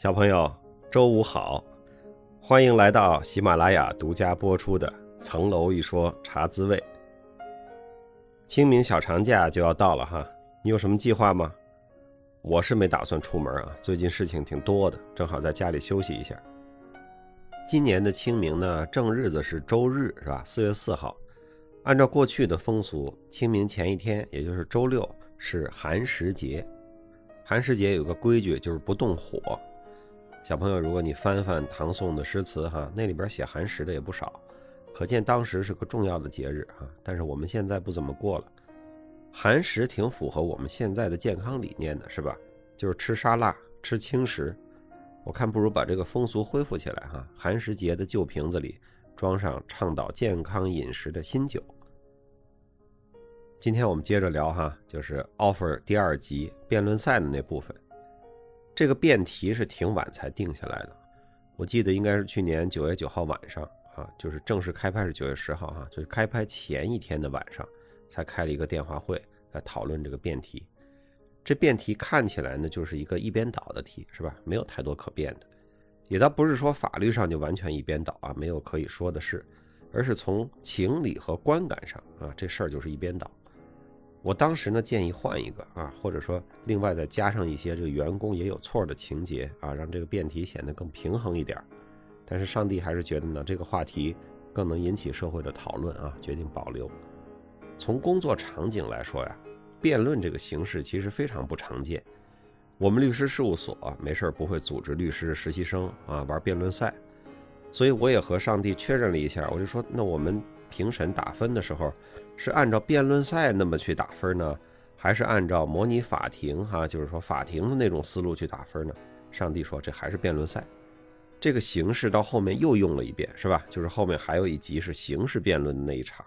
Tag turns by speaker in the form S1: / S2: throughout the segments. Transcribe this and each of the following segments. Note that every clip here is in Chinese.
S1: 小朋友，周五好，欢迎来到喜马拉雅独家播出的《层楼一说茶滋味》。清明小长假就要到了哈，你有什么计划吗？我是没打算出门啊，最近事情挺多的，正好在家里休息一下。今年的清明呢，正日子是周日，是吧？四月四号。按照过去的风俗，清明前一天，也就是周六，是寒食节。寒食节有个规矩，就是不动火。小朋友，如果你翻翻唐宋的诗词，哈，那里边写寒食的也不少，可见当时是个重要的节日，哈。但是我们现在不怎么过了。寒食挺符合我们现在的健康理念的，是吧？就是吃沙拉、吃轻食。我看不如把这个风俗恢复起来，哈。寒食节的旧瓶子里装上倡导健康饮食的新酒。今天我们接着聊，哈，就是 offer 第二集辩论赛的那部分。这个辩题是挺晚才定下来的，我记得应该是去年九月九号晚上啊，就是正式开拍是九月十号哈，就是开拍前一天的晚上才开了一个电话会来讨论这个辩题。这辩题看起来呢就是一个一边倒的题，是吧？没有太多可辩的，也倒不是说法律上就完全一边倒啊，没有可以说的事，而是从情理和观感上啊，这事儿就是一边倒。我当时呢建议换一个啊，或者说另外再加上一些这个员工也有错的情节啊，让这个辩题显得更平衡一点。但是上帝还是觉得呢这个话题更能引起社会的讨论啊，决定保留。从工作场景来说呀，辩论这个形式其实非常不常见。我们律师事务所没事不会组织律师实习生啊玩辩论赛，所以我也和上帝确认了一下，我就说那我们评审打分的时候。是按照辩论赛那么去打分呢，还是按照模拟法庭哈，就是说法庭的那种思路去打分呢？上帝说这还是辩论赛，这个形式到后面又用了一遍，是吧？就是后面还有一集是刑事辩论的那一场。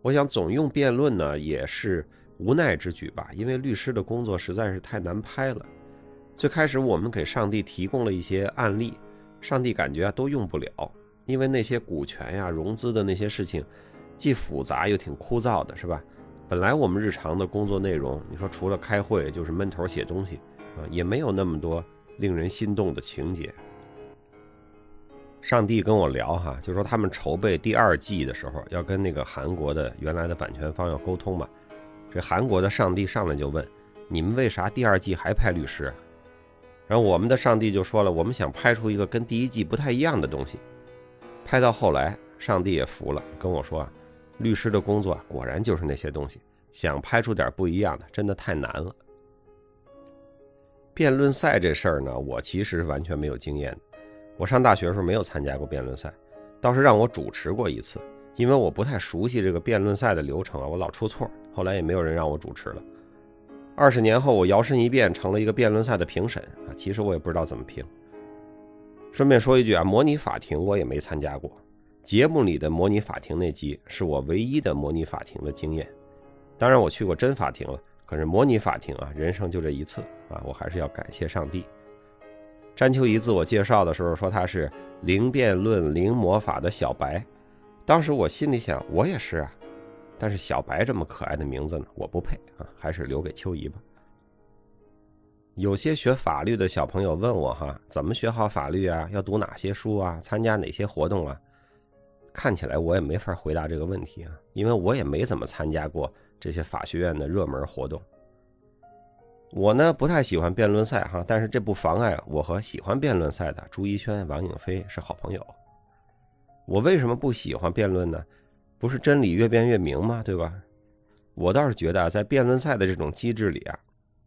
S1: 我想总用辩论呢，也是无奈之举吧，因为律师的工作实在是太难拍了。最开始我们给上帝提供了一些案例，上帝感觉啊都用不了，因为那些股权呀、融资的那些事情。既复杂又挺枯燥的，是吧？本来我们日常的工作内容，你说除了开会就是闷头写东西啊，也没有那么多令人心动的情节。上帝跟我聊哈，就说他们筹备第二季的时候，要跟那个韩国的原来的版权方要沟通嘛。这韩国的上帝上来就问：“你们为啥第二季还派律师？”然后我们的上帝就说了：“我们想拍出一个跟第一季不太一样的东西。”拍到后来，上帝也服了，跟我说啊。律师的工作果然就是那些东西，想拍出点不一样的，真的太难了。辩论赛这事儿呢，我其实完全没有经验。我上大学的时候没有参加过辩论赛，倒是让我主持过一次，因为我不太熟悉这个辩论赛的流程啊，我老出错，后来也没有人让我主持了。二十年后，我摇身一变成了一个辩论赛的评审啊，其实我也不知道怎么评。顺便说一句啊，模拟法庭我也没参加过。节目里的模拟法庭那集是我唯一的模拟法庭的经验，当然我去过真法庭了，可是模拟法庭啊，人生就这一次啊，我还是要感谢上帝。詹秋怡自我介绍的时候说他是零辩论零魔法的小白，当时我心里想我也是啊，但是小白这么可爱的名字呢，我不配啊，还是留给秋怡吧。有些学法律的小朋友问我哈，怎么学好法律啊？要读哪些书啊？参加哪些活动啊？看起来我也没法回答这个问题啊，因为我也没怎么参加过这些法学院的热门活动。我呢不太喜欢辩论赛哈，但是这不妨碍我和喜欢辩论赛的朱一轩、王颖飞是好朋友。我为什么不喜欢辩论呢？不是真理越辩越明吗？对吧？我倒是觉得在辩论赛的这种机制里啊，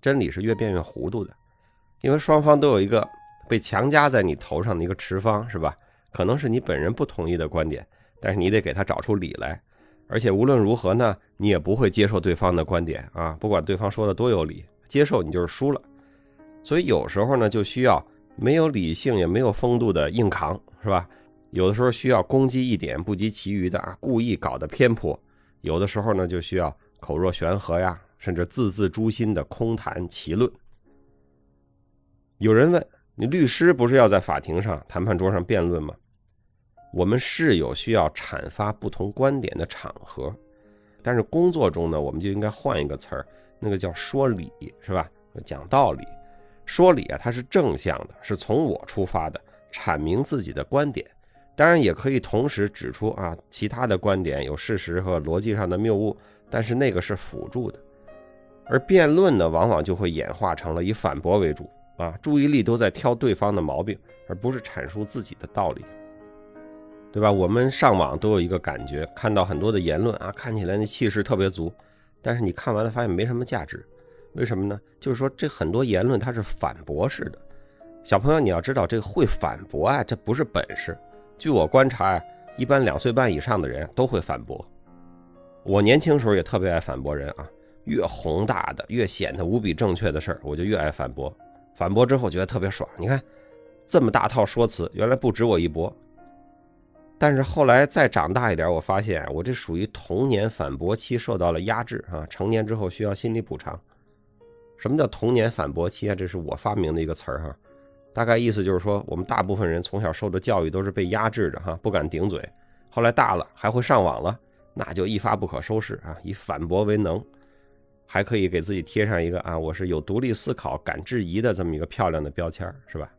S1: 真理是越辩越糊涂的，因为双方都有一个被强加在你头上的一个持方，是吧？可能是你本人不同意的观点。但是你得给他找出理来，而且无论如何呢，你也不会接受对方的观点啊，不管对方说的多有理，接受你就是输了。所以有时候呢，就需要没有理性也没有风度的硬扛，是吧？有的时候需要攻击一点不及其余的啊，故意搞得偏颇；有的时候呢，就需要口若悬河呀，甚至字字诛心的空谈奇论。有人问你，律师不是要在法庭上、谈判桌上辩论吗？我们是有需要阐发不同观点的场合，但是工作中呢，我们就应该换一个词儿，那个叫说理，是吧？讲道理。说理啊，它是正向的，是从我出发的，阐明自己的观点。当然也可以同时指出啊，其他的观点有事实和逻辑上的谬误，但是那个是辅助的。而辩论呢，往往就会演化成了以反驳为主啊，注意力都在挑对方的毛病，而不是阐述自己的道理，对吧？我们上网都有一个感觉，看到很多的言论啊，看起来那气势特别足，但是你看完了发现没什么价值，为什么呢？就是说这很多言论它是反驳式的。小朋友，你要知道这个会反驳啊，这不是本事。据我观察啊，一般两岁半以上的人都会反驳。我年轻时候也特别爱反驳人啊，越宏大的、越显得无比正确的事儿，我就越爱反驳。反驳之后觉得特别爽。你看，这么大套说辞，原来不止我一驳。但是后来再长大一点，我发现我这属于童年反驳期受到了压制啊，成年之后需要心理补偿。什么叫童年反驳期啊？这是我发明的一个词儿哈。大概意思就是说，我们大部分人从小受的教育都是被压制着，哈，不敢顶嘴。后来大了，还会上网了，那就一发不可收拾啊！以反驳为能，还可以给自己贴上一个啊，我是有独立思考、敢质疑的这么一个漂亮的标签，是吧？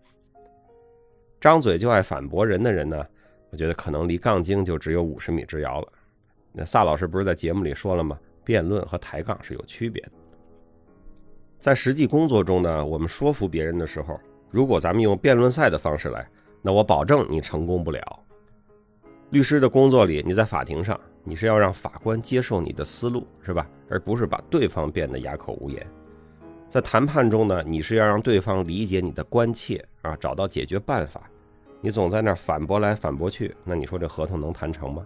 S1: 张嘴就爱反驳人的人呢，我觉得可能离杠精就只有五十米之遥了。那萨老师不是在节目里说了吗？辩论和抬杠是有区别的。在实际工作中呢，我们说服别人的时候。如果咱们用辩论赛的方式来，那我保证你成功不了。律师的工作里，你在法庭上，你是要让法官接受你的思路，是吧？而不是把对方变得哑口无言。在谈判中呢，你是要让对方理解你的关切啊，找到解决办法。你总在那反驳来反驳去，那你说这合同能谈成吗？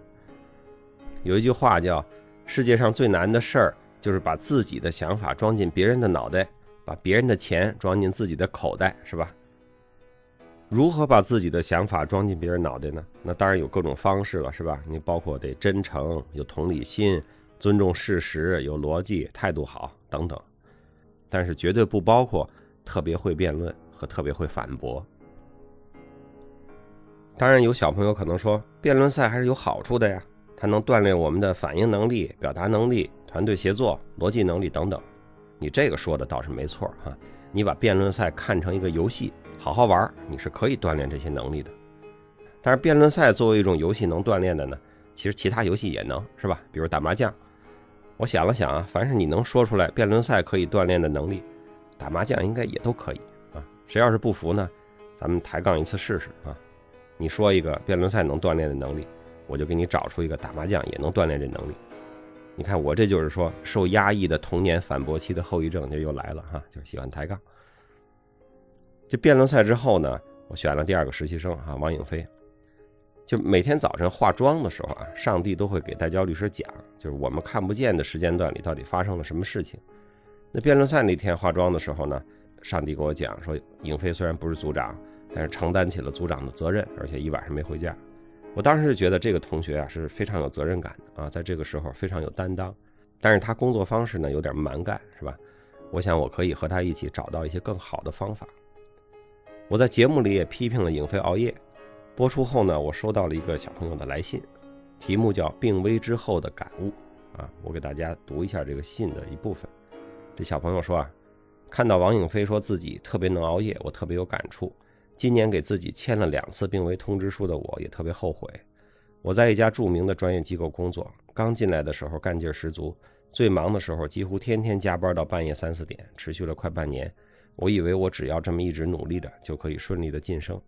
S1: 有一句话叫“世界上最难的事儿就是把自己的想法装进别人的脑袋”。把别人的钱装进自己的口袋，是吧？如何把自己的想法装进别人脑袋呢？那当然有各种方式了，是吧？你包括得真诚、有同理心、尊重事实、有逻辑、态度好等等，但是绝对不包括特别会辩论和特别会反驳。当然，有小朋友可能说，辩论赛还是有好处的呀，它能锻炼我们的反应能力、表达能力、团队协作、逻辑能力等等。你这个说的倒是没错哈，你把辩论赛看成一个游戏，好好玩，你是可以锻炼这些能力的。但是辩论赛作为一种游戏能锻炼的呢，其实其他游戏也能，是吧？比如打麻将。我想了想啊，凡是你能说出来辩论赛可以锻炼的能力，打麻将应该也都可以啊。谁要是不服呢，咱们抬杠一次试试啊。你说一个辩论赛能锻炼的能力，我就给你找出一个打麻将也能锻炼这能力。你看我这就是说，受压抑的童年反驳期的后遗症就又来了哈，就喜欢抬杠。这辩论赛之后呢，我选了第二个实习生啊，王颖飞。就每天早晨化妆的时候啊，上帝都会给代教律师讲，就是我们看不见的时间段里到底发生了什么事情。那辩论赛那天化妆的时候呢，上帝给我讲说，颖飞虽然不是组长，但是承担起了组长的责任，而且一晚上没回家。我当时就觉得这个同学啊是非常有责任感的啊，在这个时候非常有担当，但是他工作方式呢有点蛮干，是吧？我想我可以和他一起找到一些更好的方法。我在节目里也批评了影飞熬夜，播出后呢，我收到了一个小朋友的来信，题目叫《病危之后的感悟》啊，我给大家读一下这个信的一部分。这小朋友说啊，看到王影飞说自己特别能熬夜，我特别有感触。今年给自己签了两次病危通知书的我，也特别后悔。我在一家著名的专业机构工作，刚进来的时候干劲十足，最忙的时候几乎天天加班到半夜三四点，持续了快半年。我以为我只要这么一直努力着，就可以顺利的晋升。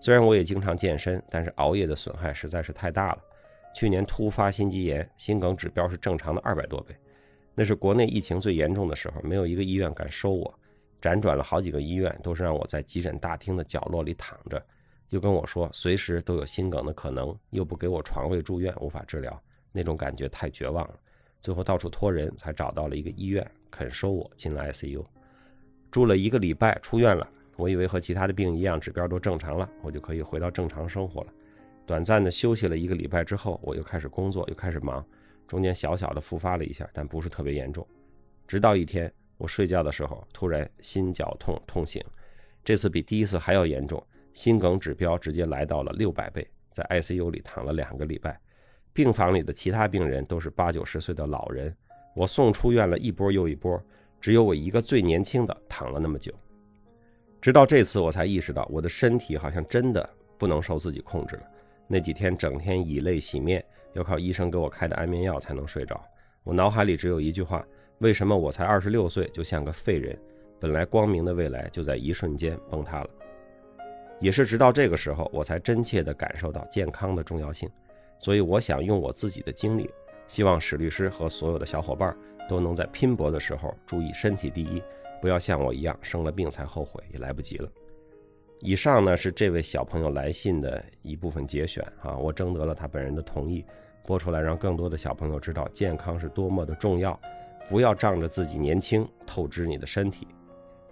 S1: 虽然我也经常健身，但是熬夜的损害实在是太大了。去年突发心肌炎，心梗指标是正常的二百多倍，那是国内疫情最严重的时候，没有一个医院敢收我。辗转了好几个医院，都是让我在急诊大厅的角落里躺着，又跟我说随时都有心梗的可能，又不给我床位住院，无法治疗，那种感觉太绝望了。最后到处托人，才找到了一个医院肯收我进了 ICU，住了一个礼拜，出院了。我以为和其他的病一样，指标都正常了，我就可以回到正常生活了。短暂的休息了一个礼拜之后，我又开始工作，又开始忙，中间小小的复发了一下，但不是特别严重。直到一天。我睡觉的时候突然心绞痛痛醒，这次比第一次还要严重，心梗指标直接来到了六百倍，在 ICU 里躺了两个礼拜，病房里的其他病人都是八九十岁的老人，我送出院了一波又一波，只有我一个最年轻的躺了那么久。直到这次，我才意识到我的身体好像真的不能受自己控制了。那几天整天以泪洗面，要靠医生给我开的安眠药才能睡着。我脑海里只有一句话：为什么我才二十六岁就像个废人？本来光明的未来就在一瞬间崩塌了。也是直到这个时候，我才真切地感受到健康的重要性。所以，我想用我自己的经历，希望史律师和所有的小伙伴都能在拼搏的时候注意身体第一。不要像我一样生了病才后悔，也来不及了。以上呢是这位小朋友来信的一部分节选啊，我征得了他本人的同意，播出来让更多的小朋友知道健康是多么的重要，不要仗着自己年轻透支你的身体。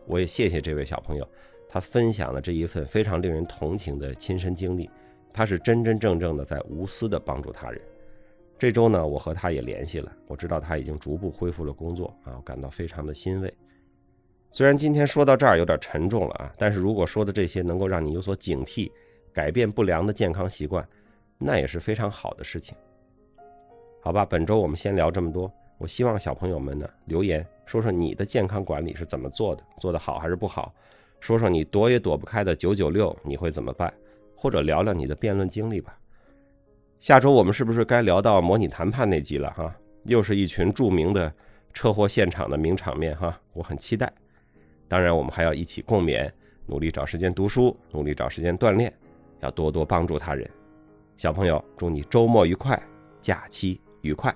S1: 我也谢谢这位小朋友，他分享了这一份非常令人同情的亲身经历，他是真真正正的在无私的帮助他人。这周呢，我和他也联系了，我知道他已经逐步恢复了工作啊，我感到非常的欣慰。虽然今天说到这儿有点沉重了啊，但是如果说的这些能够让你有所警惕，改变不良的健康习惯，那也是非常好的事情。好吧，本周我们先聊这么多。我希望小朋友们呢留言说说你的健康管理是怎么做的，做得好还是不好？说说你躲也躲不开的九九六你会怎么办？或者聊聊你的辩论经历吧。下周我们是不是该聊到模拟谈判那集了哈？又是一群著名的车祸现场的名场面哈，我很期待。当然，我们还要一起共勉，努力找时间读书，努力找时间锻炼，要多多帮助他人。小朋友，祝你周末愉快，假期愉快。